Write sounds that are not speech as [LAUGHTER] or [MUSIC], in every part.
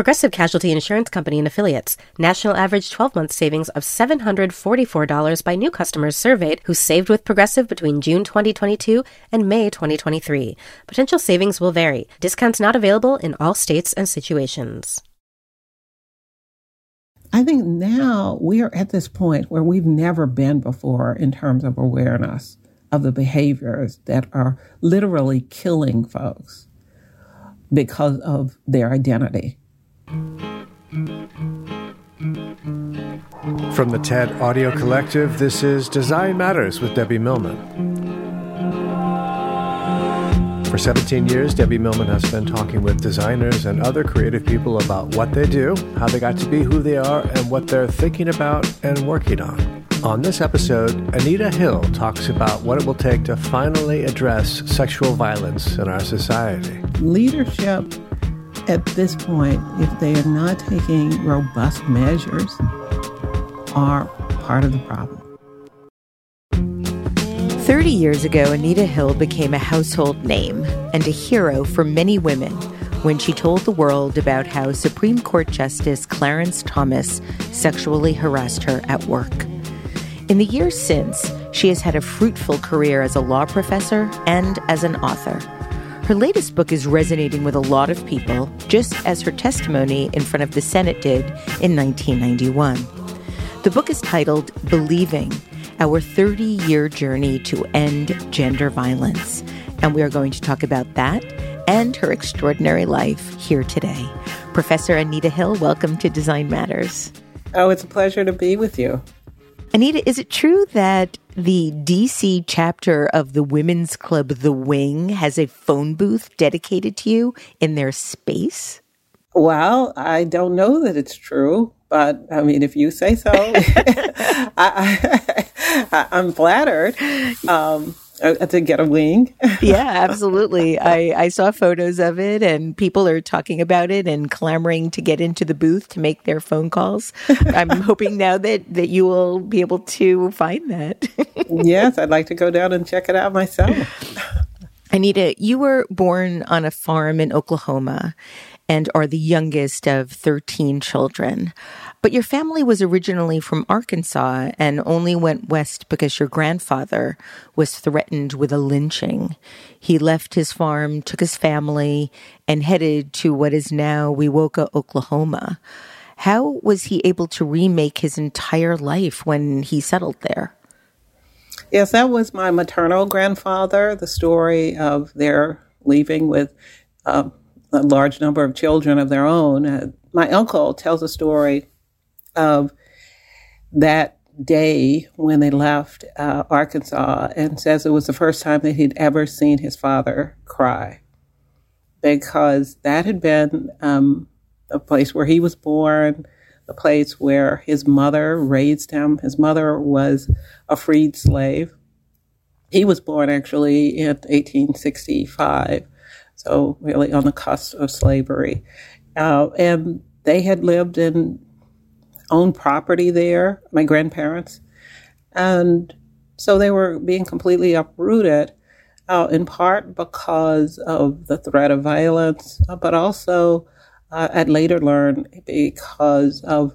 Progressive Casualty Insurance Company and Affiliates. National average 12 month savings of $744 by new customers surveyed who saved with Progressive between June 2022 and May 2023. Potential savings will vary. Discounts not available in all states and situations. I think now we are at this point where we've never been before in terms of awareness of the behaviors that are literally killing folks because of their identity. From the TED Audio Collective, this is Design Matters with Debbie Millman. For 17 years, Debbie Millman has been talking with designers and other creative people about what they do, how they got to be who they are, and what they're thinking about and working on. On this episode, Anita Hill talks about what it will take to finally address sexual violence in our society. Leadership at this point, if they are not taking robust measures, are part of the problem. 30 years ago, Anita Hill became a household name and a hero for many women when she told the world about how Supreme Court Justice Clarence Thomas sexually harassed her at work. In the years since, she has had a fruitful career as a law professor and as an author. Her latest book is resonating with a lot of people, just as her testimony in front of the Senate did in 1991. The book is titled Believing Our 30 Year Journey to End Gender Violence. And we are going to talk about that and her extraordinary life here today. Professor Anita Hill, welcome to Design Matters. Oh, it's a pleasure to be with you. Anita, is it true that the DC chapter of the women's club, The Wing, has a phone booth dedicated to you in their space? Well, I don't know that it's true, but I mean, if you say so, [LAUGHS] [LAUGHS] I, am [LAUGHS] flattered. Um, to get a wing. yeah, absolutely. I, I saw photos of it and people are talking about it and clamoring to get into the booth to make their phone calls. I'm [LAUGHS] hoping now that, that you will be able to find that. [LAUGHS] yes, I'd like to go down and check it out myself. [LAUGHS] Anita, you were born on a farm in Oklahoma and are the youngest of 13 children. But your family was originally from Arkansas and only went west because your grandfather was threatened with a lynching. He left his farm, took his family, and headed to what is now Wewoka, Oklahoma. How was he able to remake his entire life when he settled there? Yes, that was my maternal grandfather, the story of their leaving with uh, a large number of children of their own. Uh, my uncle tells a story of that day when they left uh, Arkansas and says it was the first time that he'd ever seen his father cry because that had been um, the place where he was born, the place where his mother raised him. His mother was a freed slave. He was born actually in 1865 so really on the cusp of slavery. Uh, and they had lived in owned property there, my grandparents. And so they were being completely uprooted, uh, in part because of the threat of violence, uh, but also uh, I'd later learned because of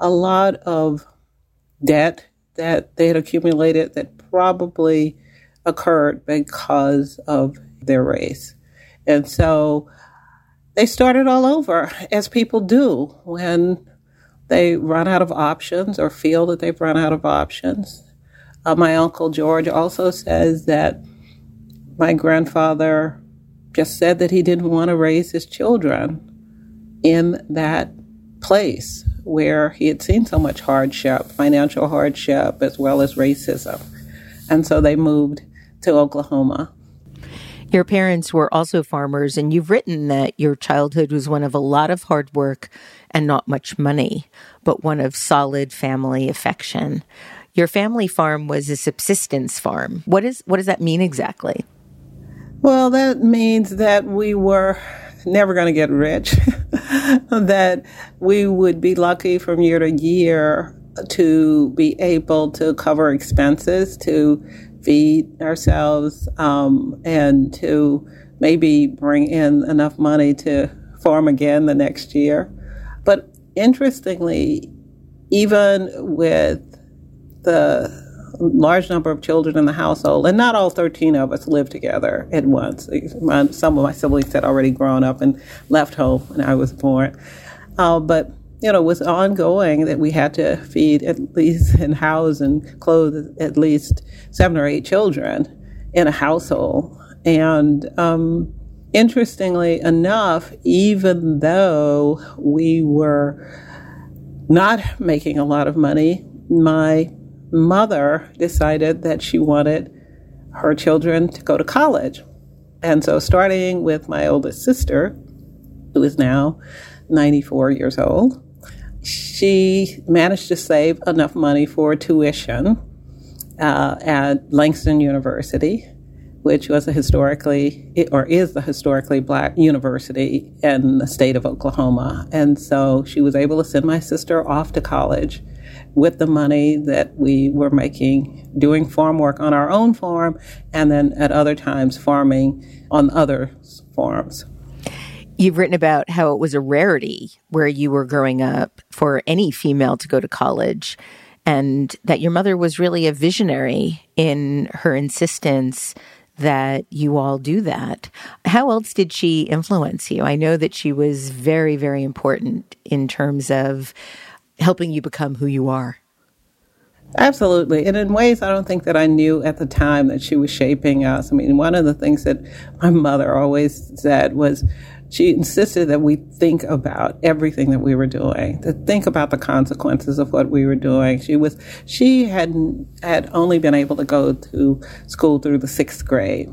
a lot of debt that they had accumulated that probably occurred because of their race. And so they started all over, as people do when they run out of options or feel that they've run out of options. Uh, my uncle George also says that my grandfather just said that he didn't want to raise his children in that place where he had seen so much hardship, financial hardship, as well as racism. And so they moved to Oklahoma. Your parents were also farmers, and you've written that your childhood was one of a lot of hard work and not much money, but one of solid family affection. Your family farm was a subsistence farm. What is what does that mean exactly? Well, that means that we were never going to get rich, [LAUGHS] that we would be lucky from year to year to be able to cover expenses, to feed ourselves, um, and to maybe bring in enough money to farm again the next year. But interestingly, even with the large number of children in the household, and not all 13 of us lived together at once. Some of my siblings had already grown up and left home when I was born. Uh, but you know, it was ongoing that we had to feed at least [LAUGHS] and house and clothe at least seven or eight children in a household. And um, interestingly enough, even though we were not making a lot of money, my mother decided that she wanted her children to go to college. And so, starting with my oldest sister, who is now 94 years old, she managed to save enough money for tuition uh, at Langston University, which was a historically, or is the historically black university in the state of Oklahoma. And so she was able to send my sister off to college with the money that we were making doing farm work on our own farm and then at other times farming on other farms. You've written about how it was a rarity where you were growing up for any female to go to college and that your mother was really a visionary in her insistence that you all do that. How else did she influence you? I know that she was very, very important in terms of helping you become who you are. Absolutely. And in ways I don't think that I knew at the time that she was shaping us. I mean, one of the things that my mother always said was she insisted that we think about everything that we were doing, to think about the consequences of what we were doing. She was she had had only been able to go to school through the sixth grade.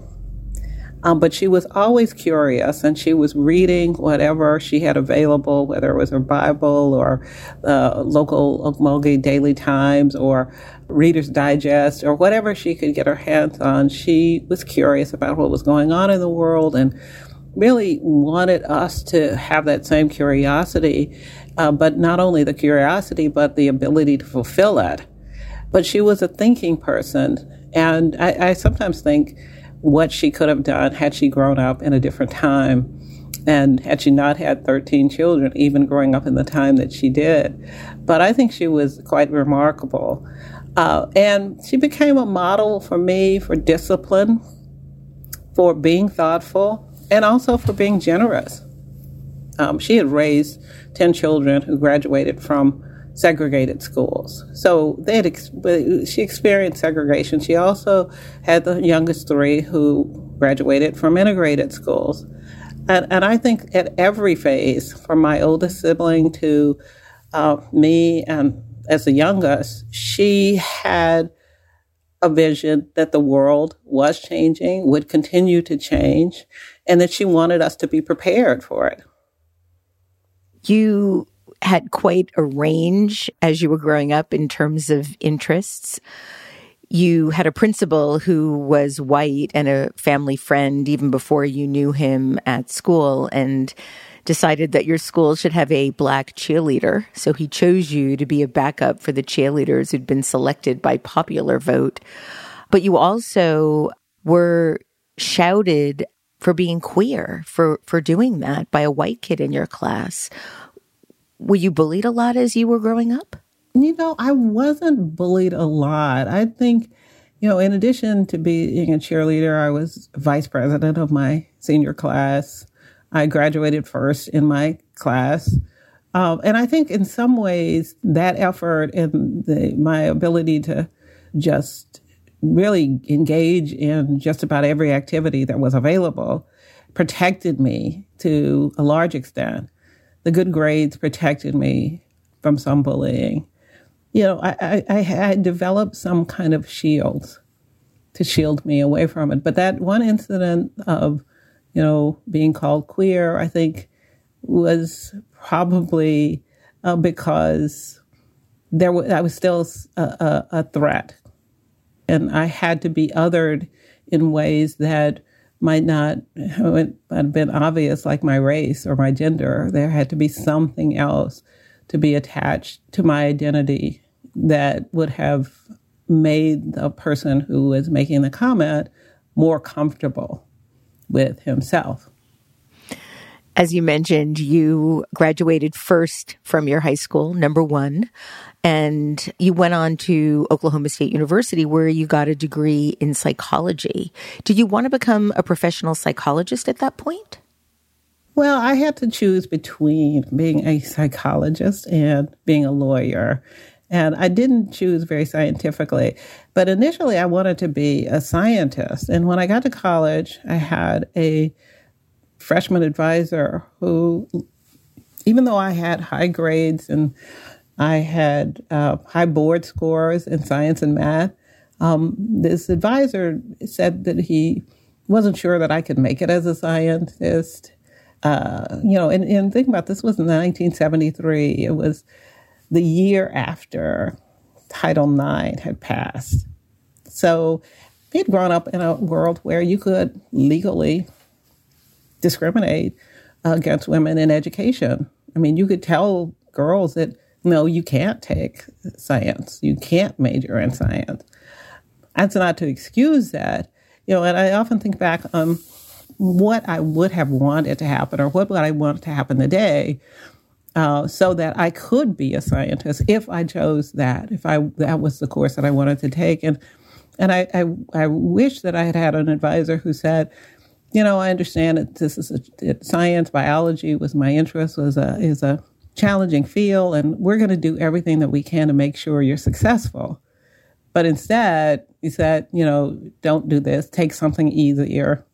Um, but she was always curious and she was reading whatever she had available, whether it was her Bible or uh, local Okmulgee Daily Times or Reader's Digest or whatever she could get her hands on. She was curious about what was going on in the world and really wanted us to have that same curiosity, uh, but not only the curiosity, but the ability to fulfill it. But she was a thinking person. And I, I sometimes think, what she could have done had she grown up in a different time and had she not had 13 children, even growing up in the time that she did. But I think she was quite remarkable. Uh, and she became a model for me for discipline, for being thoughtful, and also for being generous. Um, she had raised 10 children who graduated from segregated schools. So they had ex- she experienced segregation. She also had the youngest three who graduated from integrated schools. And, and I think at every phase, from my oldest sibling to uh, me and as the youngest, she had a vision that the world was changing, would continue to change, and that she wanted us to be prepared for it. You had quite a range as you were growing up in terms of interests. You had a principal who was white and a family friend even before you knew him at school and decided that your school should have a black cheerleader. So he chose you to be a backup for the cheerleaders who'd been selected by popular vote. But you also were shouted for being queer, for, for doing that by a white kid in your class. Were you bullied a lot as you were growing up? You know, I wasn't bullied a lot. I think, you know, in addition to being a cheerleader, I was vice president of my senior class. I graduated first in my class. Um, and I think in some ways that effort and the, my ability to just really engage in just about every activity that was available protected me to a large extent. The good grades protected me from some bullying. You know, I, I, I had developed some kind of shield to shield me away from it. But that one incident of, you know, being called queer, I think was probably uh, because there was, I was still a, a, a threat and I had to be othered in ways that might not have been obvious, like my race or my gender. There had to be something else to be attached to my identity that would have made the person who was making the comment more comfortable with himself. As you mentioned, you graduated first from your high school, number one, and you went on to Oklahoma State University where you got a degree in psychology. Did you want to become a professional psychologist at that point? Well, I had to choose between being a psychologist and being a lawyer. And I didn't choose very scientifically. But initially, I wanted to be a scientist. And when I got to college, I had a freshman advisor who, even though I had high grades and I had uh, high board scores in science and math, um, this advisor said that he wasn't sure that I could make it as a scientist. Uh, you know, and, and think about this was in 1973. It was the year after Title IX had passed. So he had grown up in a world where you could legally discriminate against women in education. I mean, you could tell girls that no, you can't take science, you can't major in science. That's not to excuse that, you know. And I often think back on what I would have wanted to happen, or what would I want to happen today, uh, so that I could be a scientist if I chose that, if I that was the course that I wanted to take, and and I I, I wish that I had had an advisor who said, you know, I understand that this is a, science, biology was my interest, was a is a challenging field, and we're going to do everything that we can to make sure you're successful. But instead, he said, you know, don't do this. Take something easier.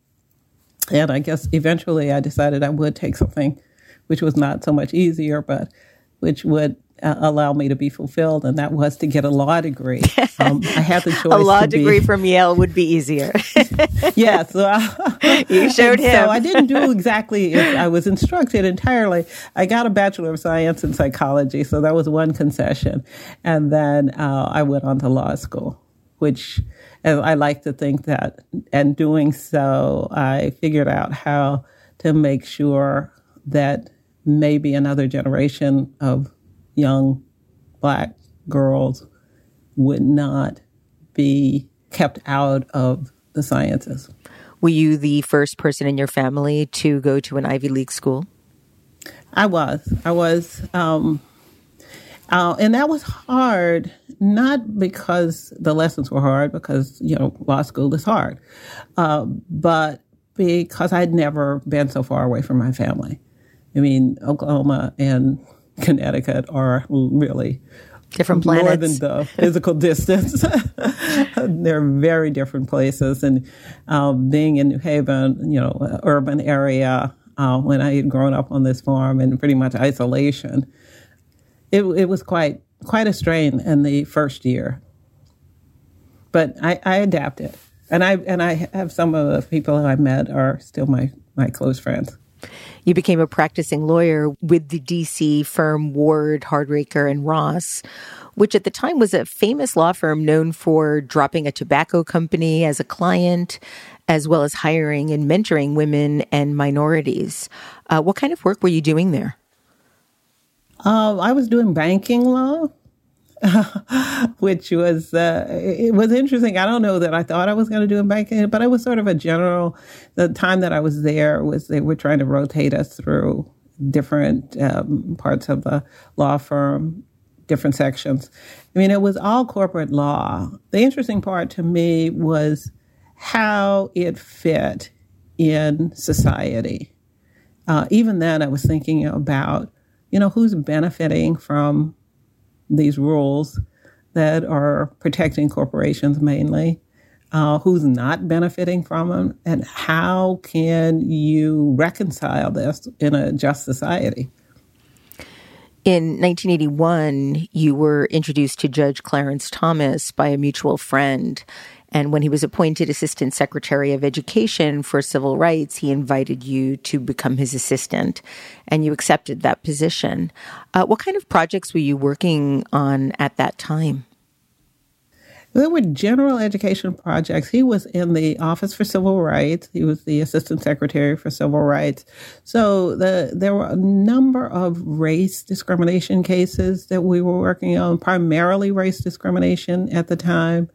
And I guess eventually, I decided I would take something which was not so much easier, but which would uh, allow me to be fulfilled, and that was to get a law degree. [LAUGHS] Um, I had the choice. a law degree be, from Yale would be easier. [LAUGHS] yeah, so I, [LAUGHS] you showed him. So I didn't do exactly as I was instructed entirely. I got a bachelor of science in psychology, so that was one concession, and then uh, I went on to law school, which. I like to think that, and doing so, I figured out how to make sure that maybe another generation of young black girls would not be kept out of the sciences. Were you the first person in your family to go to an Ivy League school? I was. I was. Um, uh, and that was hard, not because the lessons were hard, because, you know, law school is hard, uh, but because I'd never been so far away from my family. I mean, Oklahoma and Connecticut are really different planets. More than the physical [LAUGHS] distance. [LAUGHS] They're very different places. And um, being in New Haven, you know, urban area, uh, when I had grown up on this farm in pretty much isolation, it, it was quite quite a strain in the first year. But I, I adapted, and I and I have some of the people who I met are still my my close friends. You became a practicing lawyer with the DC firm Wald, Harkrader, and Ross, which at the time was a famous law firm known for dropping a tobacco company as a client, as well as hiring and mentoring women and minorities. Uh, what kind of work were you doing there? Uh, I was doing banking law. [LAUGHS] which was uh, it was interesting. I don't know that I thought I was going to do a banking, but it was sort of a general. The time that I was there was they were trying to rotate us through different um, parts of the law firm, different sections. I mean, it was all corporate law. The interesting part to me was how it fit in society. Uh, even then, I was thinking about, you know, who's benefiting from these rules that are protecting corporations mainly, uh, who's not benefiting from them, and how can you reconcile this in a just society? In 1981, you were introduced to Judge Clarence Thomas by a mutual friend. And when he was appointed Assistant Secretary of Education for Civil Rights, he invited you to become his assistant, and you accepted that position. Uh, what kind of projects were you working on at that time? There were general education projects. He was in the Office for Civil Rights. He was the Assistant Secretary for Civil Rights. So the, there were a number of race discrimination cases that we were working on, primarily race discrimination at the time.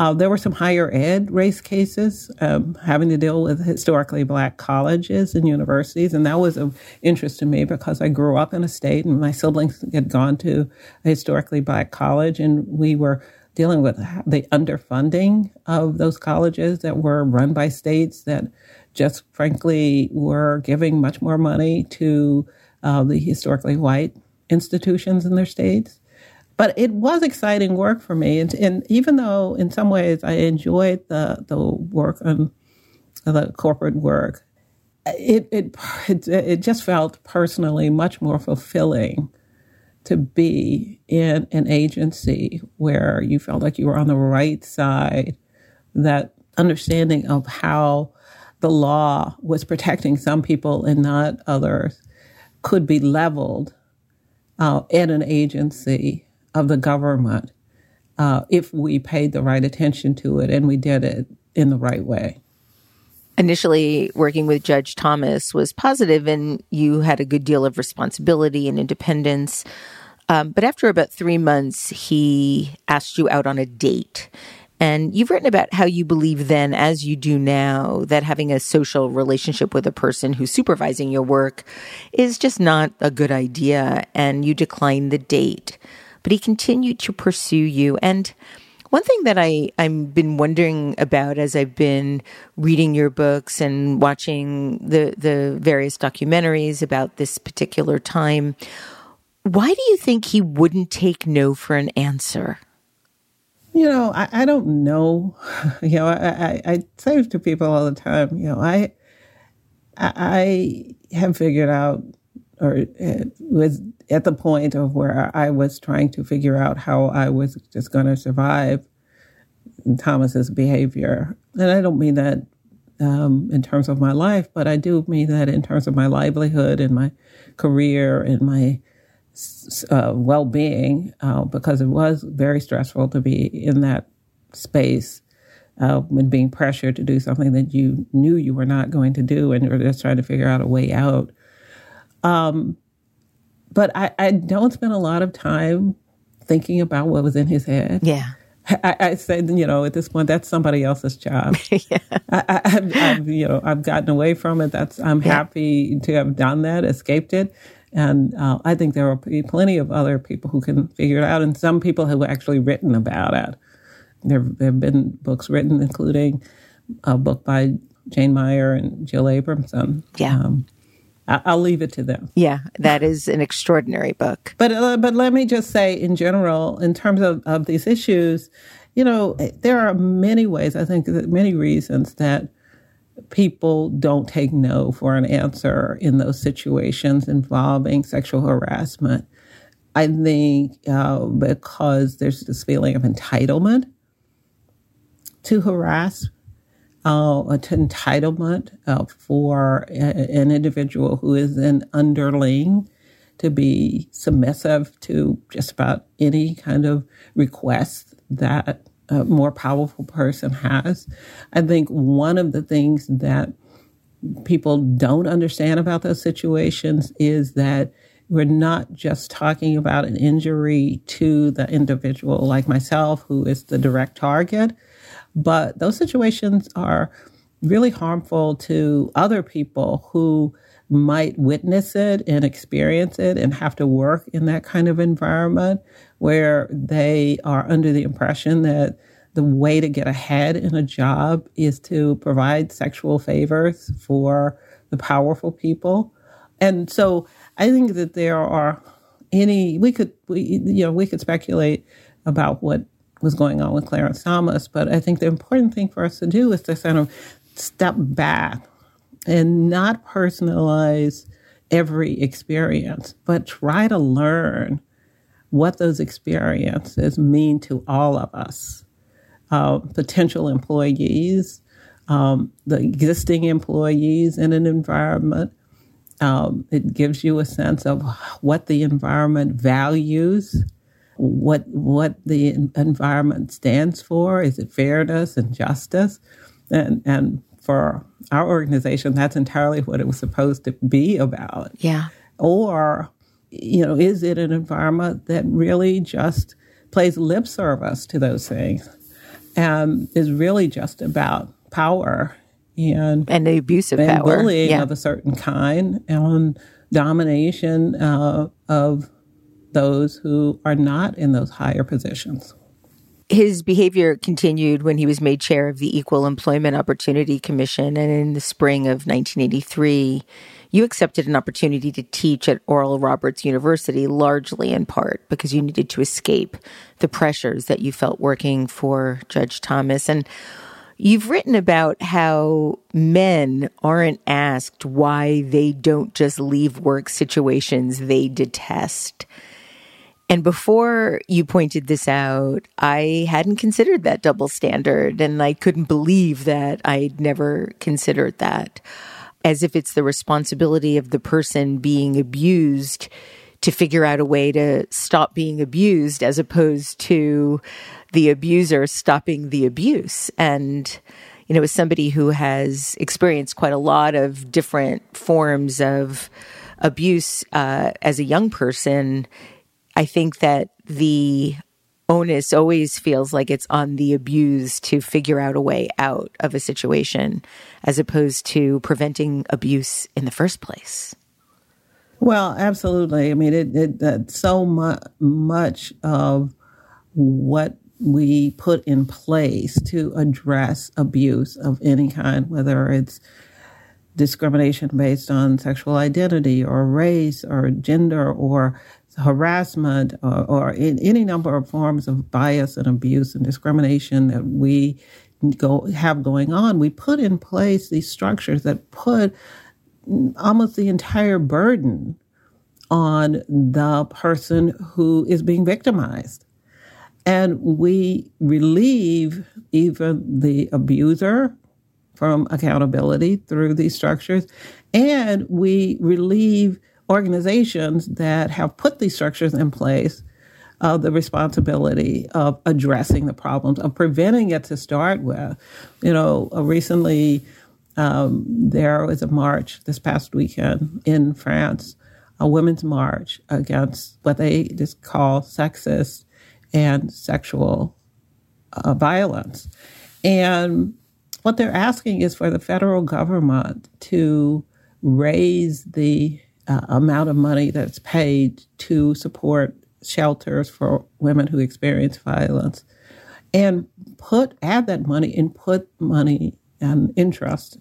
Uh, there were some higher ed race cases um, having to deal with historically black colleges and universities, and that was of interest to me because I grew up in a state and my siblings had gone to a historically black college, and we were dealing with the underfunding of those colleges that were run by states that just frankly were giving much more money to uh, the historically white institutions in their states. But it was exciting work for me, and, and even though in some ways I enjoyed the the work on the corporate work, it it it, it just felt personally much more fulfilling to be in an agency where you felt like you were on the right side, that understanding of how the law was protecting some people and not others could be leveled uh, in an agency of the government uh, if we paid the right attention to it and we did it in the right way. Initially, working with Judge Thomas was positive, and you had a good deal of responsibility and independence. Um, but after about three months, he asked you out on a date. And you've written about how you believe then, as you do now, that having a social relationship with a person who's supervising your work is just not a good idea, and you declined the date but he continued to pursue you. And one thing that I, I've been wondering about as I've been reading your books and watching the, the various documentaries about this particular time, why do you think he wouldn't take no for an answer? You know, I, I don't know. [LAUGHS] You know, I, I, I say to people all the time, you know, I I have figured out or uh, was at the point of where I was trying to figure out how I was just going to survive Thomas's behavior. And I don't mean that um, in terms of my life, but I do mean that in terms of my livelihood and my career and my uh, well being, uh, because it was very stressful to be in that space uh, when being pressured to do something that you knew you were not going to do and you're just trying to figure out a way out. Um, but I, I don't spend a lot of time thinking about what was in his head. Yeah. I, I say, you know, at this point, that's somebody else's job. [LAUGHS] yeah. I, have you know, I've gotten away from it. That's I'm yeah. happy to have done that, escaped it, and uh, I think there will be plenty of other people who can figure it out, and some people have actually written about it. There, there have been books written, including a book by Jane Mayer and Jill Abramson. Yeah. Um, I'll leave it to them. Yeah, that is an extraordinary book. But uh, but let me just say, in general, in terms of, of these issues, you know, there are many ways. I think many reasons that people don't take no for an answer in those situations involving sexual harassment. I think uh, because there's this feeling of entitlement to harass uh, entitlement uh, for a, an individual who is an underling to be submissive to just about any kind of request that a more powerful person has. I think one of the things that people don't understand about those situations is that we're not just talking about an injury to the individual, like myself, who is the direct target, but those situations are really harmful to other people who might witness it and experience it and have to work in that kind of environment where they are under the impression that the way to get ahead in a job is to provide sexual favors for the powerful people. And so I think that there are any, we could, we, you know, we could speculate about what was going on with Clarence Thomas, but I think the important thing for us to do is to kind of step back and not personalize every experience, but try to learn what those experiences mean to all of us, uh, potential employees, um, the existing employees in an environment. Um, it gives you a sense of what the environment values, what what the environment stands for. Is it fairness and justice? And and for our organization, that's entirely what it was supposed to be about. Yeah. Or, you know, is it an environment that really just plays lip service to those things and is really just about power and and the abuse of and power, bullying yeah. of a certain kind, and domination uh, of those who are not in those higher positions. His behavior continued when he was made chair of the Equal Employment Opportunity Commission. And in the spring of 1983, you accepted an opportunity to teach at Oral Roberts University, largely in part because you needed to escape the pressures that you felt working for Judge Thomas. And You've written about how men aren't asked why they don't just leave work situations they detest. And before you pointed this out, I hadn't considered that double standard, and I couldn't believe that I'd never considered that. As if it's the responsibility of the person being abused to figure out a way to stop being abused as opposed to the abuser stopping the abuse. And, you know, as somebody who has experienced quite a lot of different forms of abuse uh, as a young person, I think that the onus always feels like it's on the abused to figure out a way out of a situation as opposed to preventing abuse in the first place. Well, absolutely. I mean, it, it, so mu- much of what we put in place to address abuse of any kind, whether it's discrimination based on sexual identity or race or gender or harassment or, or in any number of forms of bias and abuse and discrimination that we go have going on, we put in place these structures that put almost the entire burden on the person who is being victimized. And we relieve even the abuser from accountability through these structures. And we relieve organizations that have put these structures in place of the responsibility of addressing the problems, of preventing it to start with. You know, recently um, there was a march this past weekend in France, a women's march against what they just call sexist and sexual uh, violence. And what they're asking is for the federal government to raise the uh, amount of money that's paid to support shelters for women who experience violence and put add that money and put money and interest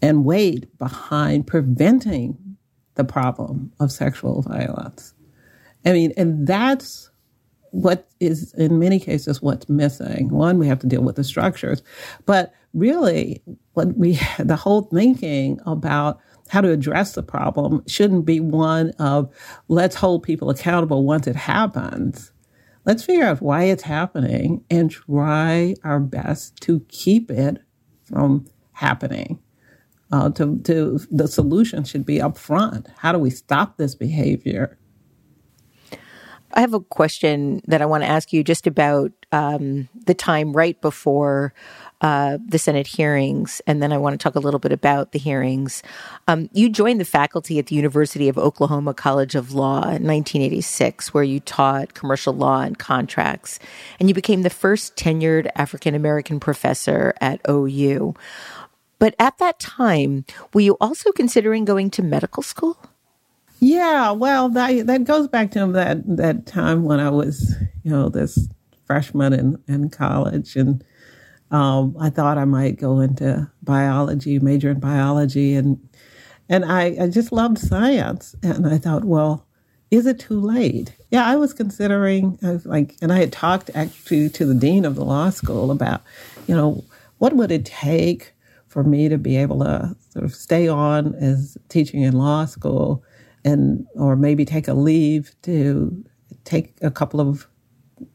and weight behind preventing the problem of sexual violence. I mean, and that's what is in many cases what's missing. One, we have to deal with the structures, but really, what we [LAUGHS] the whole thinking about how to address the problem shouldn't be one of let's hold people accountable once it happens. Let's figure out why it's happening and try our best to keep it from happening. Uh, to, to the solution should be up front. How do we stop this behavior? I have a question that I want to ask you just about um, the time right before uh, the Senate hearings, and then I want to talk a little bit about the hearings. Um, you joined the faculty at the University of Oklahoma College of Law in 1986, where you taught commercial law and contracts, and you became the first tenured African American professor at OU. But at that time, were you also considering going to medical school? Yeah, well, that that goes back to that that time when I was, you know, this freshman in, in college, and um, I thought I might go into biology, major in biology, and and I, I just loved science, and I thought, well, is it too late? Yeah, I was considering, I was like, and I had talked actually to the dean of the law school about, you know, what would it take for me to be able to sort of stay on as teaching in law school and or maybe take a leave to take a couple of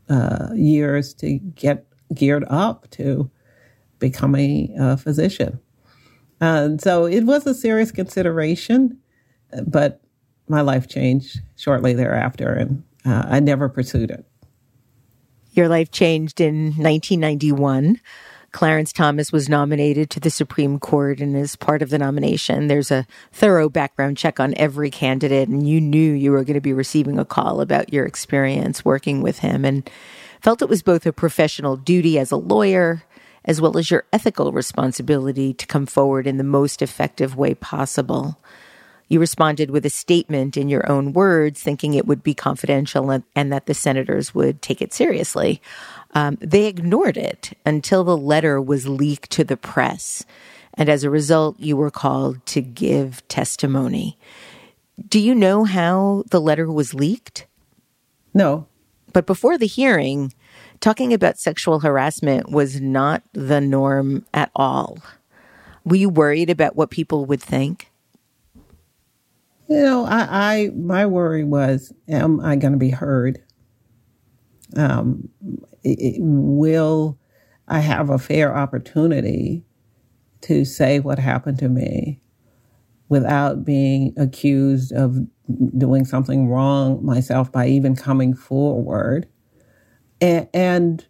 uh, years to get geared up to becoming a physician. And so it was a serious consideration, but my life changed shortly thereafter, and uh, I never pursued it. Your life changed in 1991 Clarence Thomas was nominated to the Supreme Court, and as part of the nomination, there's a thorough background check on every candidate, and you knew you were going to be receiving a call about your experience working with him, and felt it was both a professional duty as a lawyer as well as your ethical responsibility to come forward in the most effective way possible. You responded with a statement in your own words, thinking it would be confidential and, and that the senators would take it seriously. Um, they ignored it until the letter was leaked to the press. And as a result, you were called to give testimony. Do you know how the letter was leaked? No. But before the hearing, talking about sexual harassment was not the norm at all. Were you worried about what people would think? You know, I, I my worry was, am I going to be heard? Um, it, will I have a fair opportunity to say what happened to me without being accused of doing something wrong myself by even coming forward. And, and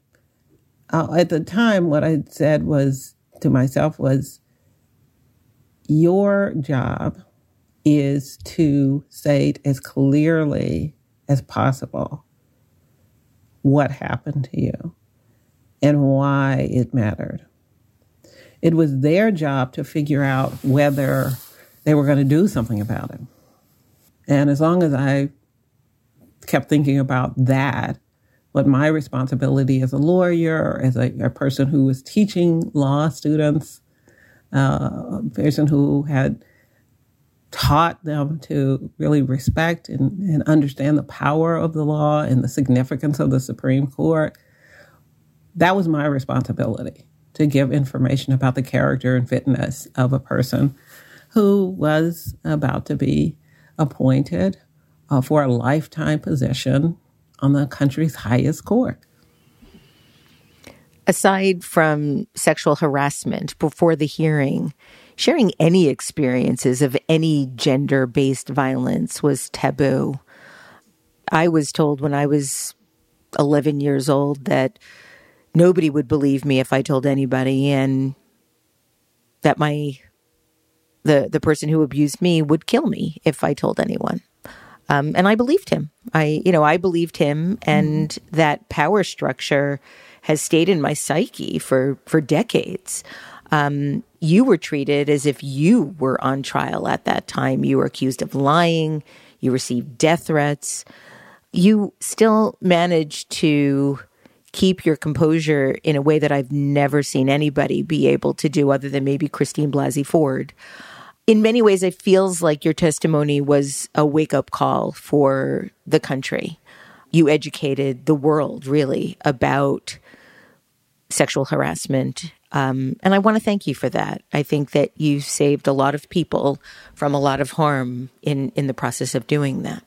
uh, at the time, what I said was to myself was, your job is to say it as clearly as possible what happened to you and why it mattered. It was their job to figure out whether they were going to do something about it. And as long as I kept thinking about that, what my responsibility as a lawyer, as a, a person who was teaching law students, uh, a person who had taught them to really respect and, and understand the power of the law and the significance of the Supreme Court. That was my responsibility to give information about the character and fitness of a person who was about to be appointed uh, for a lifetime position on the country's highest court. Aside from sexual harassment before the hearing, sharing any experiences of any gender based violence was taboo. I was told when I was 11 years old that nobody would believe me if I told anybody and that my the the person who abused me would kill me if I told anyone. Um, and I believed him. I, you know, I believed him, and mm. that power structure has stayed in my psyche for for decades um, you were treated as if you were on trial at that time. You were accused of lying. You received death threats. You still managed to keep your composure in a way that I've never seen anybody be able to do other than maybe Christine Blasey Ford. In many ways, it feels like your testimony was a wake up call for the country. You educated the world really about sexual harassment um, and I want to thank you for that. I think that you saved a lot of people from a lot of harm in, in the process of doing that.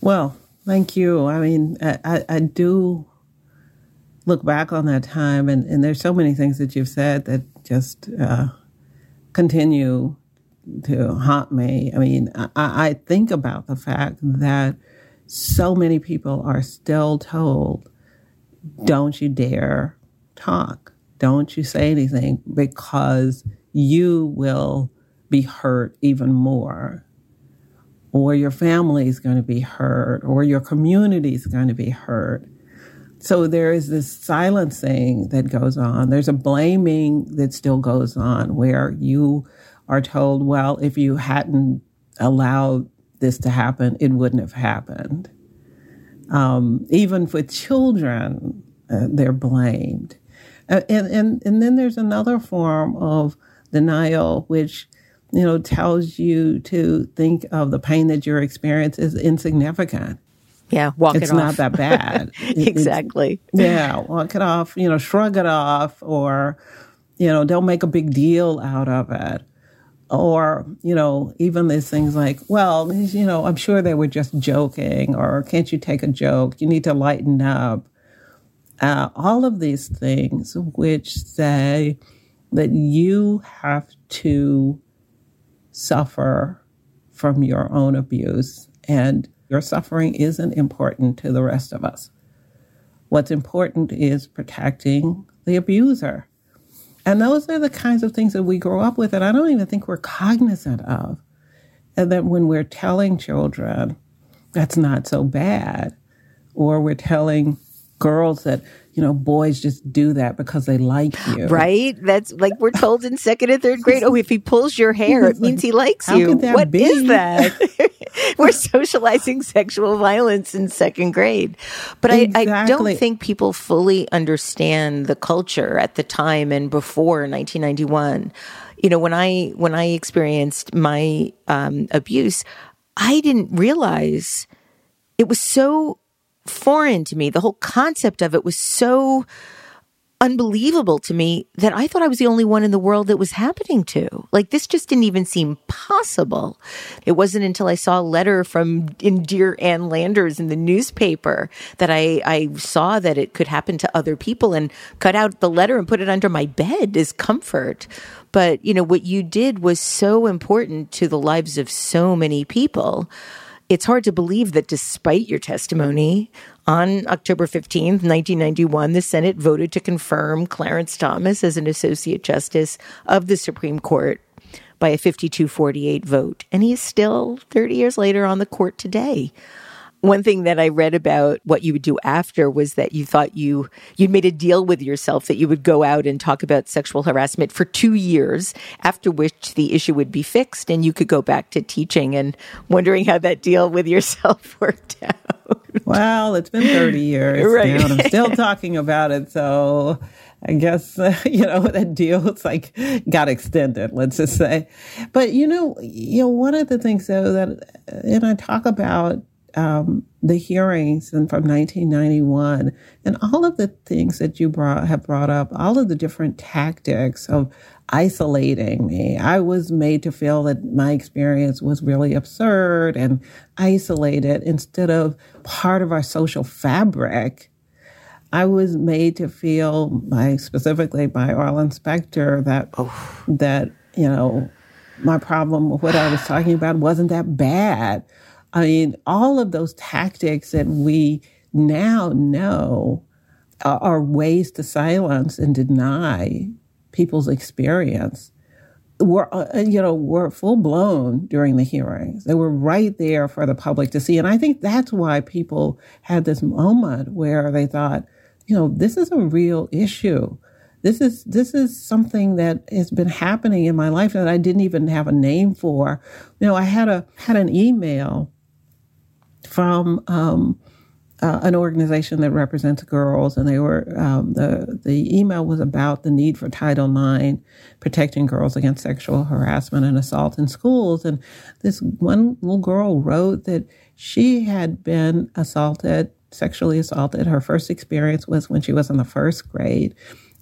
Well, thank you. I mean, I, I do look back on that time, and, and there's so many things that you've said that just uh, continue to haunt me. I mean, I, I think about the fact that so many people are still told, don't you dare talk don't you say anything because you will be hurt even more or your family is going to be hurt or your community is going to be hurt so there is this silencing that goes on. There's a blaming that still goes on where you are told, well, if you hadn't allowed this to happen, it wouldn't have happened. Um, even for children, uh, they're blamed. Uh, and, and, and then there's another form of denial, which, you know, tells you to think of the pain that you're experiencing as insignificant. Yeah, walk it's it off. not that bad. [LAUGHS] exactly. yeah, walk it off, you know, shrug it off or, you know, don't make a big deal out of it. Or, you know, even these things like, well, you know, I'm sure they were just joking, or can't you take a joke? You need to lighten up. Uh, all of these things which say that you have to suffer from your own abuse and your suffering isn't important to the rest of us. What's important is protecting the abuser. And those are the kinds of things that we grow up with, and I don't even think we're cognizant of. And that when we're telling children that's not so bad, or we're telling girls that you know, boys just do that because they like you. Right? That's like we're told in second and third grade. Oh, if he pulls your hair, it [LAUGHS] means he likes How you. That what be? is that? [LAUGHS] [LAUGHS] we're socializing sexual violence in second grade. But exactly. I, I don't think people fully understand the culture at the time and before 1991. You know, when I when I experienced my um, abuse, I didn't realize it was so foreign to me. The whole concept of it was so unbelievable to me that I thought I was the only one in the world that was happening to. Like this just didn't even seem possible. It wasn't until I saw a letter from Dear Ann Landers in the newspaper that I, I saw that it could happen to other people and cut out the letter and put it under my bed as comfort. But, you know, what you did was so important to the lives of so many people it's hard to believe that despite your testimony, on October 15th, 1991, the Senate voted to confirm Clarence Thomas as an Associate Justice of the Supreme Court by a 52 48 vote. And he is still 30 years later on the court today. One thing that I read about what you would do after was that you thought you you'd made a deal with yourself that you would go out and talk about sexual harassment for 2 years after which the issue would be fixed and you could go back to teaching and wondering how that deal with yourself [LAUGHS] worked out. Well, it's been 30 years [LAUGHS] right. now and I'm still [LAUGHS] talking about it so I guess uh, you know that deal it's like got extended. Let's just say, but you know, you know, one of the things though that, and I talk about um, the hearings and from 1991 and all of the things that you brought have brought up, all of the different tactics of isolating me. I was made to feel that my experience was really absurd and isolated instead of part of our social fabric. I was made to feel by specifically by Arlen Specter that oh. that you know my problem what I was talking about wasn't that bad I mean, all of those tactics that we now know are ways to silence and deny people's experience were uh, you know were full blown during the hearings. They were right there for the public to see, and I think that's why people had this moment where they thought, you know, this is a real issue. This is this is something that has been happening in my life that I didn't even have a name for. You know, I had a had an email from um, uh, an organization that represents girls, and they were um, the the email was about the need for Title IX, protecting girls against sexual harassment and assault in schools. And this one little girl wrote that she had been assaulted, sexually assaulted. Her first experience was when she was in the first grade,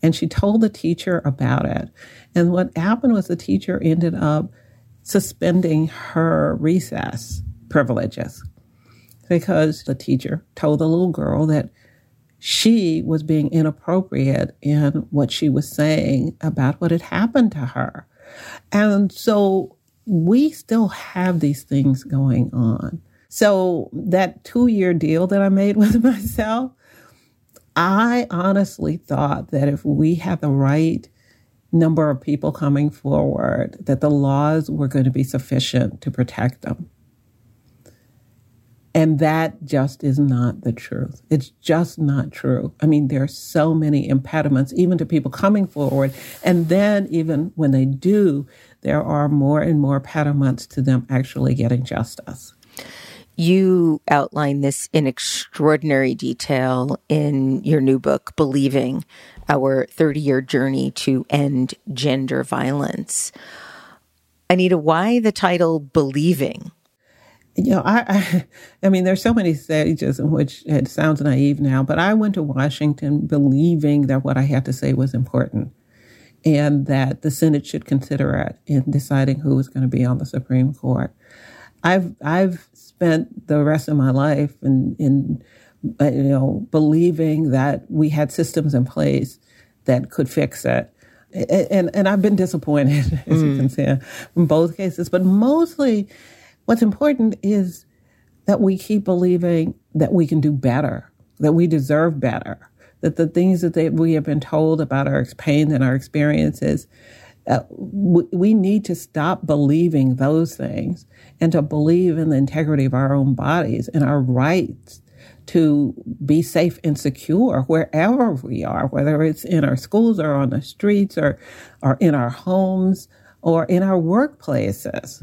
and she told the teacher about it. And what happened was the teacher ended up suspending her recess privileges because the teacher told the little girl that she was being inappropriate in what she was saying about what had happened to her. And so we still have these things going on. So that two year deal that I made [LAUGHS] with myself, I honestly thought that if we had the right number of people coming forward, that the laws were going to be sufficient to protect them. And that just is not the truth. It's just not true. I mean, there are so many impediments, even to people coming forward. And then, even when they do, there are more and more impediments to them actually getting justice. You outline this in extraordinary detail in your new book, Believing Our 30 Year Journey to End Gender Violence. Anita, why the title Believing? You know, I, I, [LAUGHS] I mean, there's so many stages in which it sounds naive now, but I went to Washington believing that what I had to say was important and that the Senate should consider it in deciding who was going to be on the Supreme Court. I've, I've spent the rest of my life in, in, uh, you know, believing that we had systems in place that could fix it. And, and I've been disappointed, [LAUGHS] as mm. you can see, in both cases, but mostly, What's important is that we keep believing that we can do better, that we deserve better, that the things that they, we have been told about our pain and our experiences, uh, we, we need to stop believing those things and to believe in the integrity of our own bodies and our rights to be safe and secure wherever we are, whether it's in our schools or on the streets or, or in our homes or in our workplaces.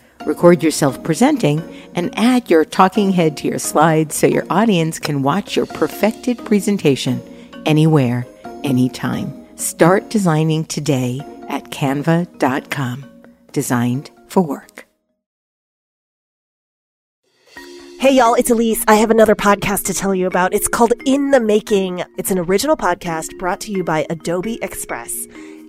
Record yourself presenting and add your talking head to your slides so your audience can watch your perfected presentation anywhere, anytime. Start designing today at canva.com. Designed for work. Hey y'all, it's Elise. I have another podcast to tell you about. It's called In the Making. It's an original podcast brought to you by Adobe Express.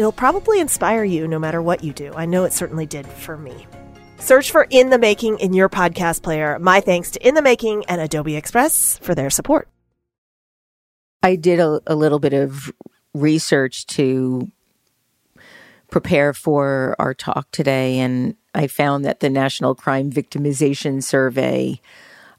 it'll probably inspire you no matter what you do. I know it certainly did for me. Search for In the Making in your podcast player. My thanks to In the Making and Adobe Express for their support. I did a, a little bit of research to prepare for our talk today, and I found that the National Crime Victimization Survey.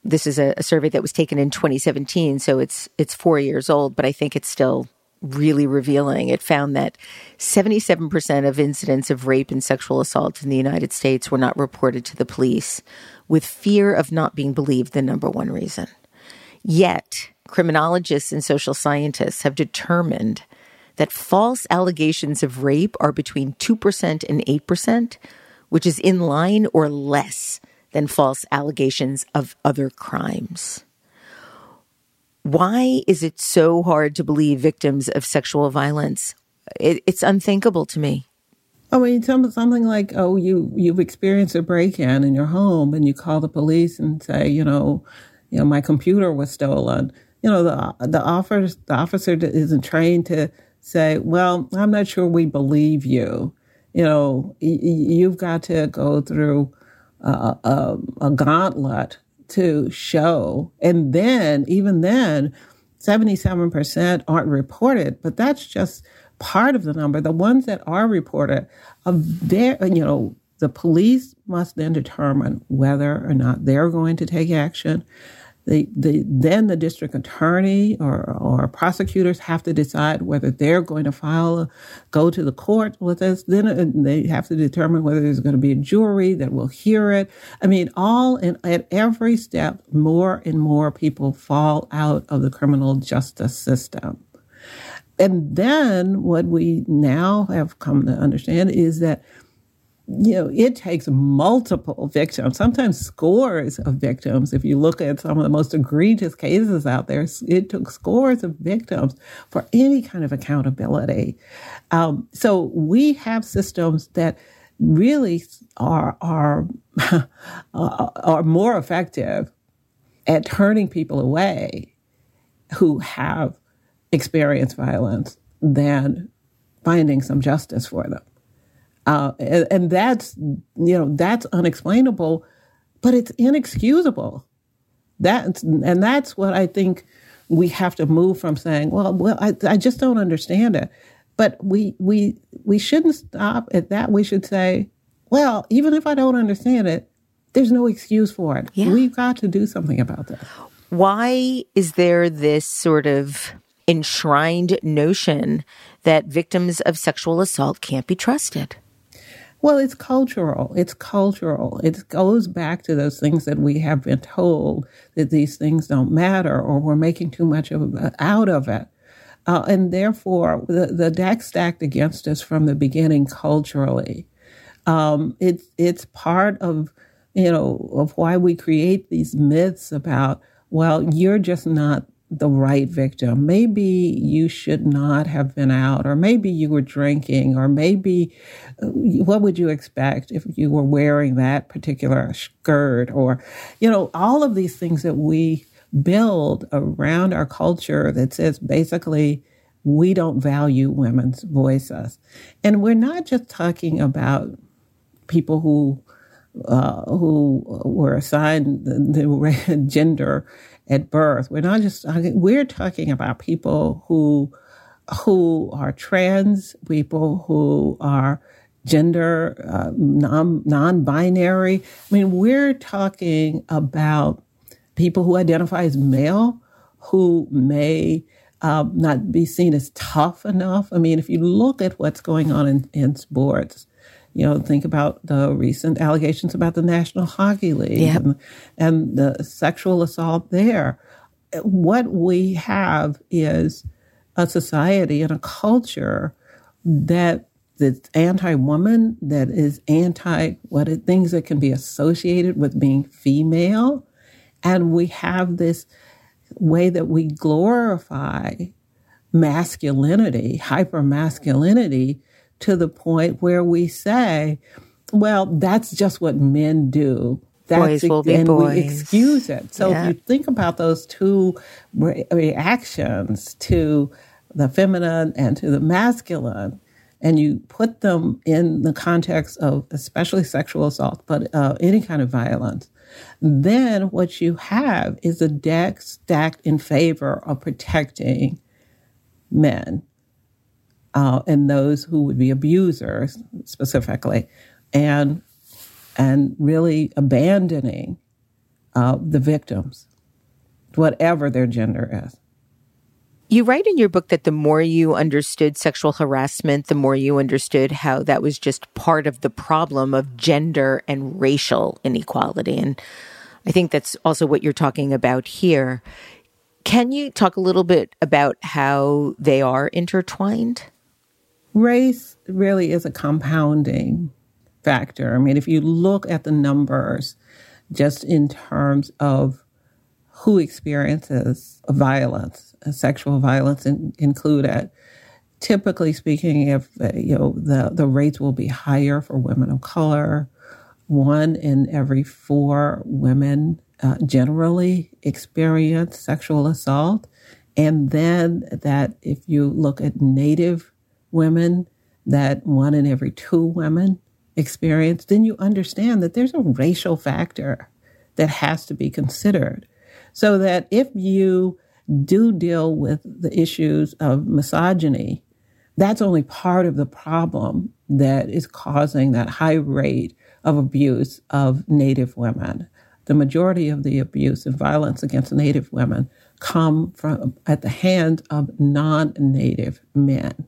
This is a, a survey that was taken in 2017, so it's it's four years old, but I think it's still really revealing. It found that 77% of incidents of rape and sexual assault in the United States were not reported to the police, with fear of not being believed the number one reason. Yet, criminologists and social scientists have determined that false allegations of rape are between 2% and 8%, which is in line or less than false allegations of other crimes. Why is it so hard to believe victims of sexual violence? It, it's unthinkable to me. Oh, I mean, something like, oh, you you've experienced a break-in in your home, and you call the police and say, you know, you know, my computer was stolen. You know, the the officer the officer isn't trained to say, well, I'm not sure we believe you. You know, you've got to go through a, a, a gauntlet to show. And then, even then, 77% aren't reported, but that's just part of the number. The ones that are reported, are there, you know, the police must then determine whether or not they're going to take action. The, the, then the district attorney or, or prosecutors have to decide whether they're going to file, go to the court with this. Then uh, they have to determine whether there's going to be a jury that will hear it. I mean, all in, at every step, more and more people fall out of the criminal justice system. And then what we now have come to understand is that you know, it takes multiple victims, sometimes scores of victims. If you look at some of the most egregious cases out there, it took scores of victims for any kind of accountability. Um, so we have systems that really are are [LAUGHS] are more effective at turning people away who have experienced violence than finding some justice for them. Uh, and, and, that's, you know, that's unexplainable, but it's inexcusable. That's, and that's what I think we have to move from saying, well, well, I, I just don't understand it. But we, we, we shouldn't stop at that. We should say, well, even if I don't understand it, there's no excuse for it. Yeah. We've got to do something about this. Why is there this sort of enshrined notion that victims of sexual assault can't be trusted? Well, it's cultural. It's cultural. It goes back to those things that we have been told that these things don't matter or we're making too much of, out of it. Uh, and therefore, the, the deck stacked against us from the beginning culturally. Um, it's, it's part of, you know, of why we create these myths about, well, you're just not the right victim. Maybe you should not have been out, or maybe you were drinking, or maybe uh, what would you expect if you were wearing that particular skirt, or, you know, all of these things that we build around our culture that says basically, we don't value women's voices. And we're not just talking about people who uh, who were assigned the, the [LAUGHS] gender at birth. We're not just we're talking about people who who are trans, people who are gender uh, non non-binary. I mean, we're talking about people who identify as male who may um, not be seen as tough enough. I mean, if you look at what's going on in, in sports, you know, think about the recent allegations about the National Hockey League yep. and, and the sexual assault there. What we have is a society and a culture that that's anti-woman, that is anti what it, things that can be associated with being female, and we have this way that we glorify masculinity, hyper masculinity, to the point where we say, well, that's just what men do. That's boys will be and boys. we excuse it. So yeah. if you think about those two re- reactions to the feminine and to the masculine, and you put them in the context of especially sexual assault, but uh, any kind of violence, then what you have is a deck stacked in favor of protecting men uh, and those who would be abusers specifically, and and really abandoning uh, the victims, whatever their gender is. You write in your book that the more you understood sexual harassment, the more you understood how that was just part of the problem of gender and racial inequality. And I think that's also what you're talking about here. Can you talk a little bit about how they are intertwined? Race really is a compounding factor. I mean, if you look at the numbers just in terms of who experiences violence, sexual violence in, included, typically speaking, if you know the the rates will be higher for women of color. One in every four women uh, generally experience sexual assault, and then that if you look at Native women, that one in every two women experience, then you understand that there's a racial factor that has to be considered. So that if you do deal with the issues of misogyny, that's only part of the problem that is causing that high rate of abuse of Native women. The majority of the abuse and violence against Native women come from at the hand of non-Native men.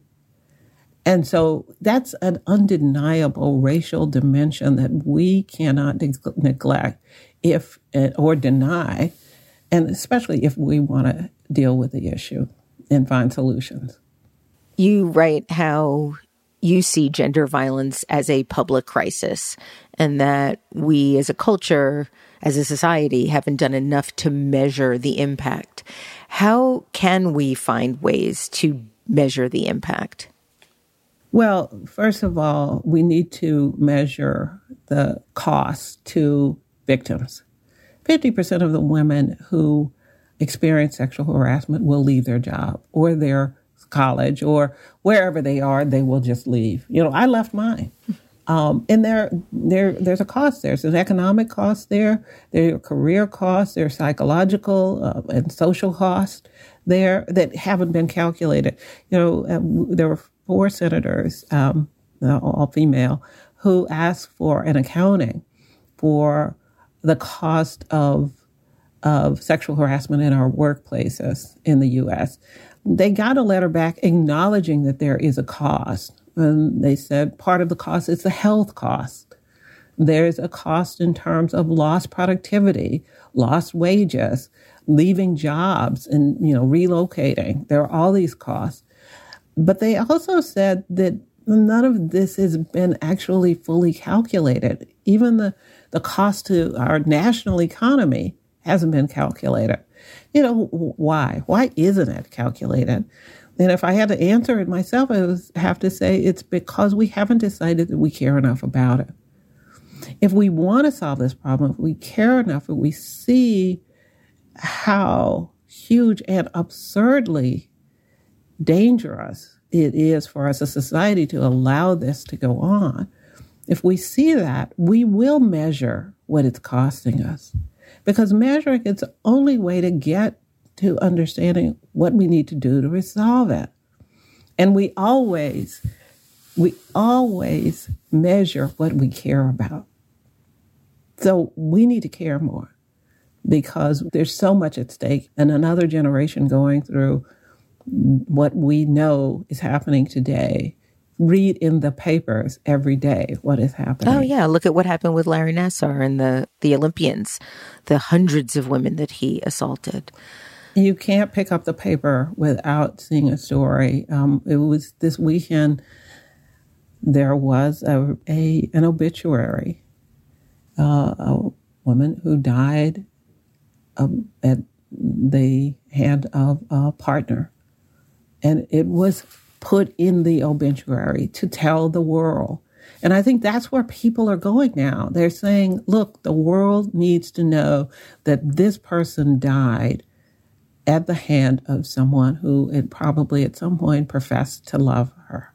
And so that's an undeniable racial dimension that we cannot neglect if eh, or deny, and especially if we want to deal with the issue and find solutions. You write how you see gender violence as a public crisis and that we as a culture, as a society, haven't done enough to measure the impact. How can we find ways to measure the impact? Well, first of all, we need to measure the cost to victims. 50% of the women who experience sexual harassment will leave their job or their college or wherever they are, they will just leave. You know, I left mine. Um, and there, there, there's a cost there. There's an economic cost there. There are career costs. There are psychological uh, and social costs there that haven't been calculated. You know, uh, there were four senators, um, all female, who asked for an accounting for the cost of of sexual harassment in our workplaces in the U.S they got a letter back acknowledging that there is a cost. And they said part of the cost is the health cost. There's a cost in terms of lost productivity, lost wages, leaving jobs and, you know, relocating. There are all these costs. But they also said that none of this has been actually fully calculated. Even the, the cost to our national economy hasn't been calculated. You know, why? Why isn't it calculated? And if I had to answer it myself, I would have to say it's because we haven't decided that we care enough about it. If we want to solve this problem, if we care enough, if we see how huge and absurdly dangerous it is for us as a society to allow this to go on, if we see that, we will measure what it's costing us because measuring is the only way to get to understanding what we need to do to resolve it. And we always, we always measure what we care about. So we need to care more because there's so much at stake and another generation going through what we know is happening today read in the papers every day what is happening. Oh yeah, look at what happened with Larry Nassar and the the Olympians, the hundreds of women that he assaulted. You can't pick up the paper without seeing a story. Um, it was this weekend. There was a, a an obituary, uh, a woman who died um, at the hand of a partner, and it was put in the obituary to tell the world. And I think that's where people are going now. They're saying, look, the world needs to know that this person died at the hand of someone who probably at some point professed to love her.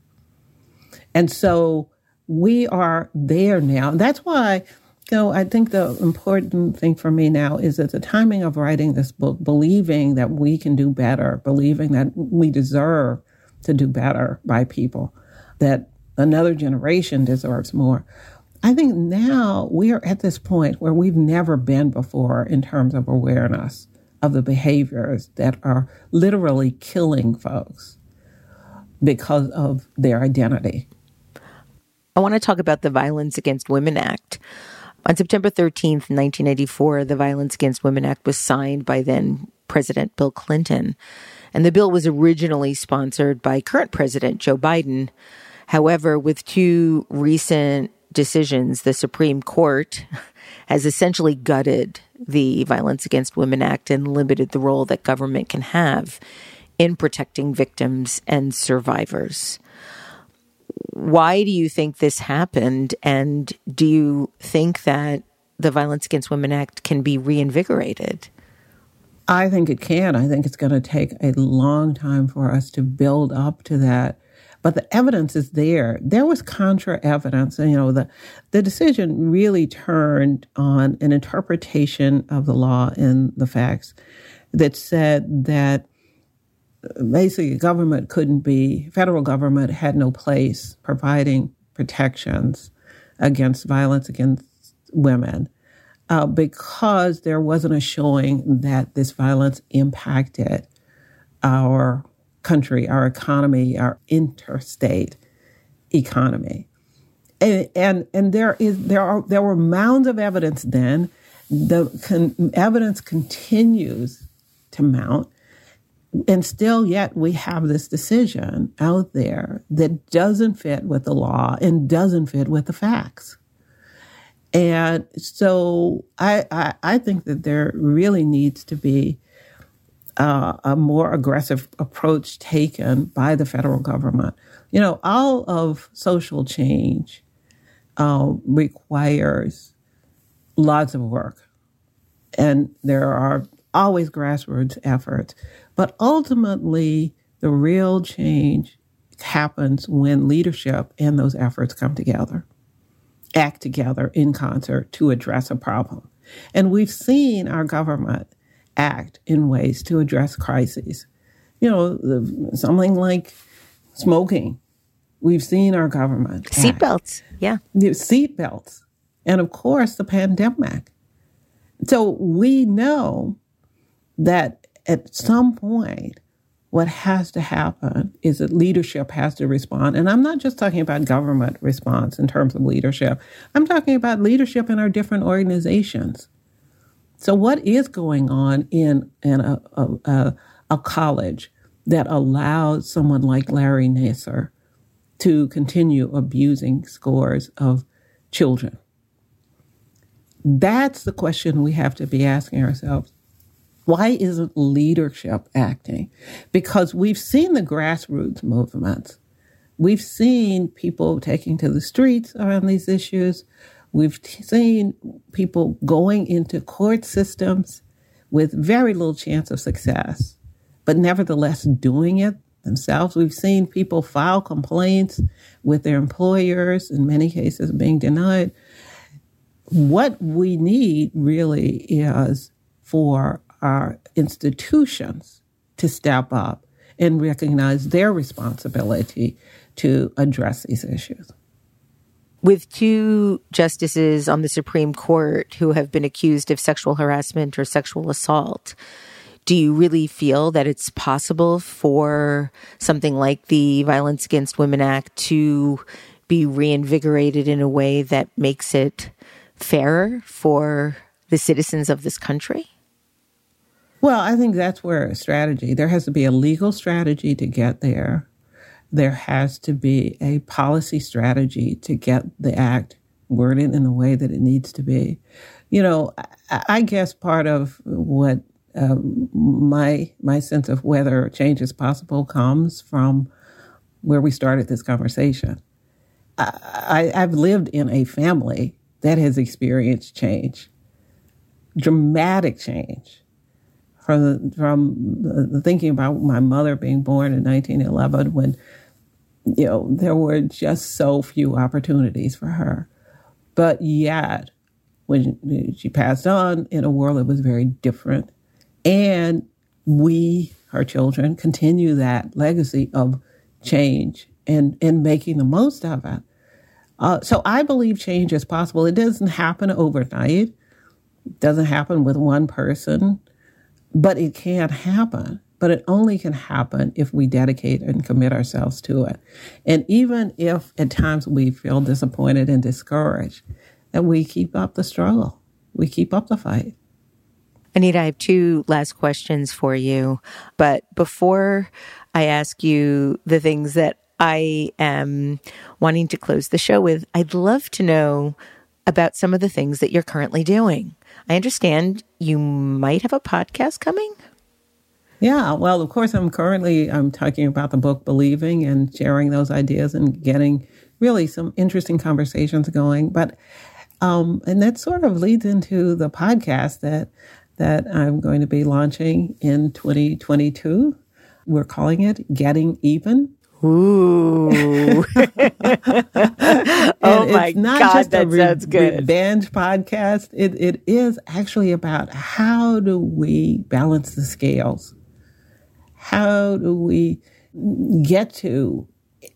And so we are there now. That's why, know, I think the important thing for me now is at the timing of writing this book, believing that we can do better, believing that we deserve to do better by people, that another generation deserves more. I think now we are at this point where we've never been before in terms of awareness of the behaviors that are literally killing folks because of their identity. I want to talk about the Violence Against Women Act. On September 13th, 1984, the Violence Against Women Act was signed by then President Bill Clinton. And the bill was originally sponsored by current President Joe Biden. However, with two recent decisions, the Supreme Court [LAUGHS] has essentially gutted the Violence Against Women Act and limited the role that government can have in protecting victims and survivors. Why do you think this happened? And do you think that the Violence Against Women Act can be reinvigorated? I think it can. I think it's going to take a long time for us to build up to that. But the evidence is there. There was contra evidence. You know, the, the decision really turned on an interpretation of the law and the facts. that said that basically government couldn't be, federal government had no place providing protections against violence against women uh, because there wasn't a showing that this violence impacted our country, our economy, our interstate economy. And, and, and there is there are there were mounds of evidence then. The con- evidence continues to mount, and still yet we have this decision out there that doesn't fit with the law and doesn't fit with the facts. And so I, I, I think that there really needs to be uh, a more aggressive approach taken by the federal government. You know, all of social change uh, requires lots of work, and there are always grassroots efforts. But ultimately, the real change happens when leadership and those efforts come together act together in concert to address a problem. And we've seen our government act in ways to address crises. You know, something like smoking. We've seen our government. Seatbelts, yeah. Seatbelts. And of course, the pandemic. So we know that at some point, what has to happen is that leadership has to respond. And I'm not just talking about government response in terms of leadership, I'm talking about leadership in our different organizations. So, what is going on in, in a, a, a college that allows someone like Larry Nassar to continue abusing scores of children? That's the question we have to be asking ourselves. Why isn't leadership acting? Because we've seen the grassroots movements. We've seen people taking to the streets around these issues. We've seen people going into court systems with very little chance of success, but nevertheless doing it themselves. We've seen people file complaints with their employers, in many cases being denied. What we need really is for our institutions to step up and recognize their responsibility to address these issues. With two justices on the Supreme Court who have been accused of sexual harassment or sexual assault, do you really feel that it's possible for something like the Violence Against Women Act to be reinvigorated in a way that makes it fairer for the citizens of this country? Well, I think that's where strategy, there has to be a legal strategy to get there. There has to be a policy strategy to get the act worded in the way that it needs to be. You know, I, guess part of what um, my my sense of whether change is possible comes from where we started this conversation. I, I, I've lived in a family that has experienced change, dramatic change from from thinking about my mother being born in 1911 when you know there were just so few opportunities for her. But yet when she passed on in a world that was very different and we her children continue that legacy of change and and making the most of it. Uh, so i believe change is possible. It doesn't happen overnight. It doesn't happen with one person but it can happen. But it only can happen if we dedicate and commit ourselves to it. And even if at times we feel disappointed and discouraged, that we keep up the struggle, we keep up the fight. Anita, I have two last questions for you. But before I ask you the things that I am wanting to close the show with, I'd love to know about some of the things that you're currently doing. I understand you might have a podcast coming. Yeah, well, of course, I'm currently I'm talking about the book Believing and sharing those ideas and getting really some interesting conversations going. But um, and that sort of leads into the podcast that that I'm going to be launching in 2022. We're calling it Getting Even. Ooh. [LAUGHS] oh my God, just a that re- sounds good. revenge podcast. It it is actually about how do we balance the scales? How do we get to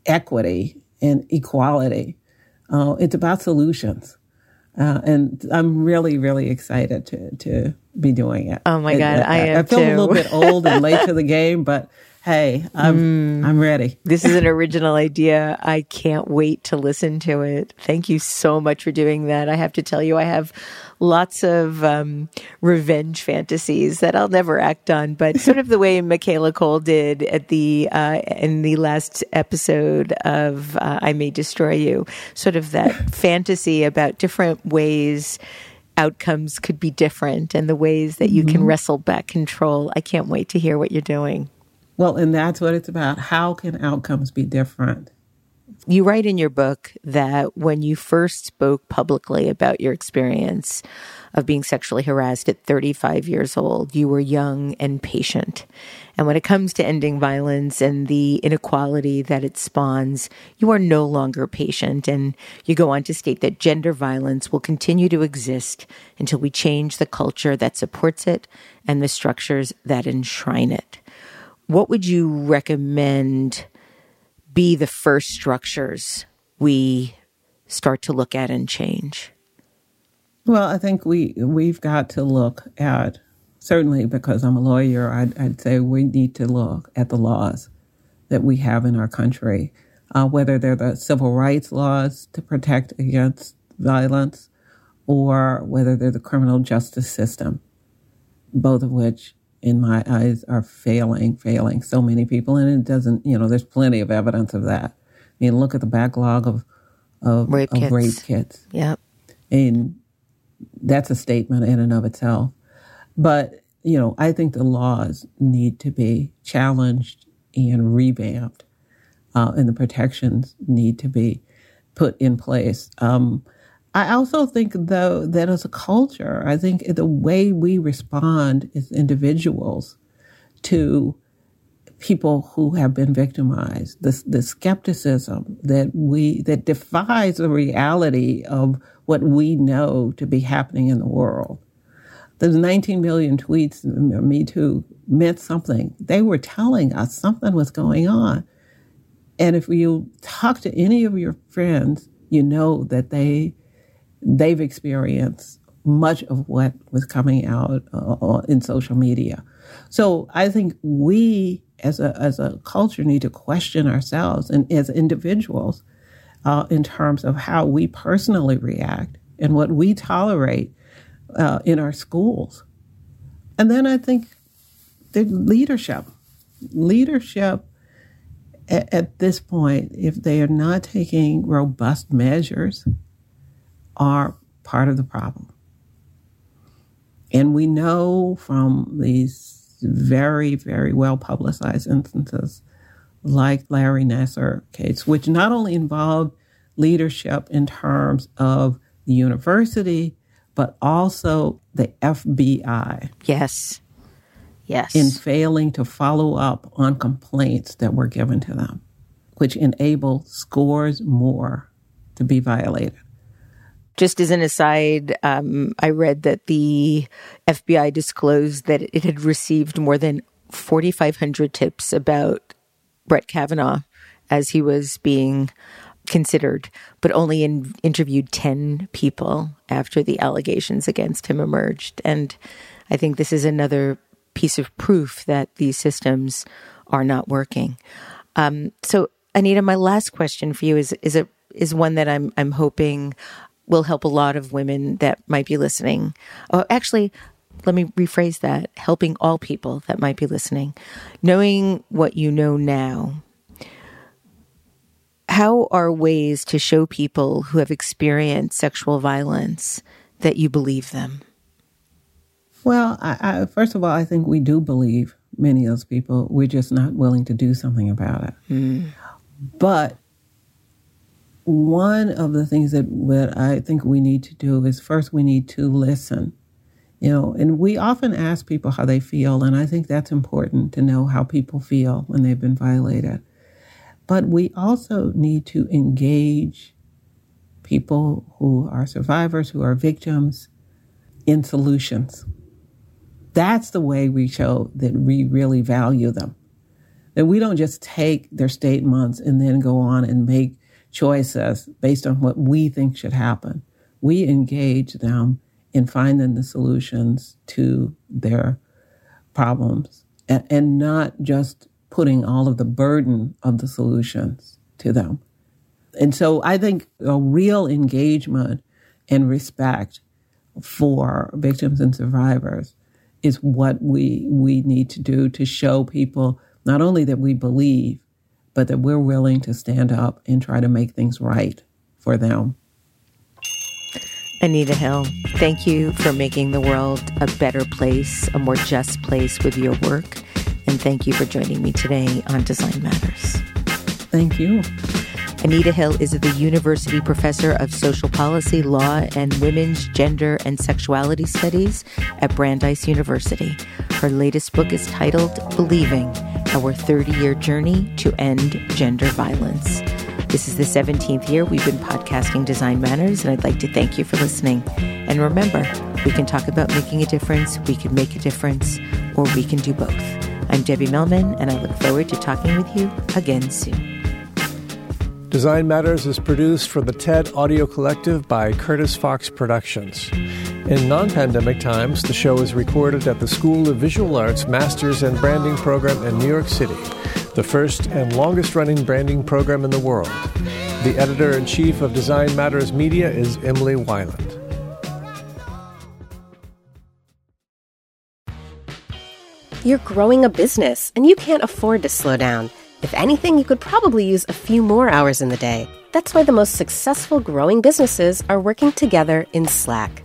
equity and equality? Uh, it's about solutions. Uh, and I'm really, really excited to to be doing it. Oh my It- God, I am I feel a little bit old and late to the [LAUGHS] game, but hey, I'm Mm. I'm ready. This is an [LAUGHS] original idea. I can't wait to listen to it. Thank you so much for doing that. I have to tell you, I have lots of um, revenge fantasies that I'll never act on, but sort of the way [LAUGHS] Michaela Coel did at the uh, in the last episode of uh, "I May Destroy You," sort of that [LAUGHS] fantasy about different ways outcomes could be different and the ways that you can wrestle back control. I can't wait to hear what you're doing. Well, and that's what it's about. How can outcomes be different? You write in your book that when you first spoke publicly about your experience of being sexually harassed at 35 years old, you were young and patient. And when it comes to ending violence and the inequality that it spawns, you are no longer patient. And you go on to state that gender violence will continue to exist until we change the culture that supports it and the structures that enshrine it. What would you recommend? be the first structures we start to look at and change? Well, I think we we've got to look at certainly because I'm a lawyer. I'd, I'd say we need to look at the laws that we have in our country, uh, whether they're the civil rights laws to protect against violence, or whether they're the criminal justice system, both of which, in my eyes, are failing, failing so many people, and it doesn't. You know, there's plenty of evidence of that. I mean, look at the backlog of of Rape of kits. rape kits Yep. and that's a statement in and of itself. But you know, I think the laws need to be challenged and revamped, uh, and the protections need to be put in place. Um, I also think, though, that as a culture, I think the way we respond as individuals to people who have been victimized, the, the skepticism that we that defies the reality of what we know to be happening in the world. Those 19 million tweets, Me Too, meant something. They were telling us something was going on. And if you talk to any of your friends, you know that they they've experienced much of what was coming out uh, in social media. So I think we as a as a culture need to question ourselves and as individuals uh, in terms of how we personally react and what we tolerate uh, in our schools. And then I think the leadership, leadership at, at this point, if they are not taking robust measures, are part of the problem. And we know from these very, very well publicized instances like Larry Nassar case, which not only involved leadership in terms of the university, but also the FBI Yes. Yes. in failing to follow up on complaints that were given to them, which enabled scores more to be violated. Just as an aside, um, I read that the FBI disclosed that it had received more than 4,500 tips about Brett Kavanaugh as he was being considered, but only in, interviewed 10 people after the allegations against him emerged. And I think this is another piece of proof that these systems are not working. Um, so, Anita, my last question for you is is a is one that I'm I'm hoping will help a lot of women that might be listening. Oh, actually, let me rephrase that: helping all people that might be listening, knowing what you know now. How are ways to show people who have experienced sexual violence that you believe them? Well, I, I, first of all, I think we do believe many of those people. We're just not willing to do something about it. Hmm. But one of the things that, that I think we need to do is first we need to listen. You know, and we often ask people how they feel, and I think that's important to know how people feel when they've been violated. But we also need to engage people who are survivors, who are victims, in solutions. That's the way we show that we really value them. That we don't just take their statements and then go on and make choices based on what we think should happen. We engage them in finding the solutions to their problems and, and not just putting all of the burden of the solutions to them. And so I think a real engagement and respect for victims and survivors is what we we need to do to show people not only that we believe but that we're willing to stand up and try to make things right for them. Anita Hill, thank you for making the world a better place, a more just place with your work. And thank you for joining me today on Design Matters. Thank you. Anita Hill is the University Professor of Social Policy, Law, and Women's Gender and Sexuality Studies at Brandeis University. Her latest book is titled Believing Our 30 Year Journey to End Gender Violence. This is the 17th year we've been podcasting Design Matters, and I'd like to thank you for listening. And remember, we can talk about making a difference, we can make a difference, or we can do both. I'm Debbie Millman, and I look forward to talking with you again soon. Design Matters is produced for the TED Audio Collective by Curtis Fox Productions. In non pandemic times, the show is recorded at the School of Visual Arts Masters and Branding program in New York City, the first and longest running branding program in the world. The editor in chief of Design Matters Media is Emily Weiland. You're growing a business and you can't afford to slow down. If anything, you could probably use a few more hours in the day. That's why the most successful growing businesses are working together in Slack.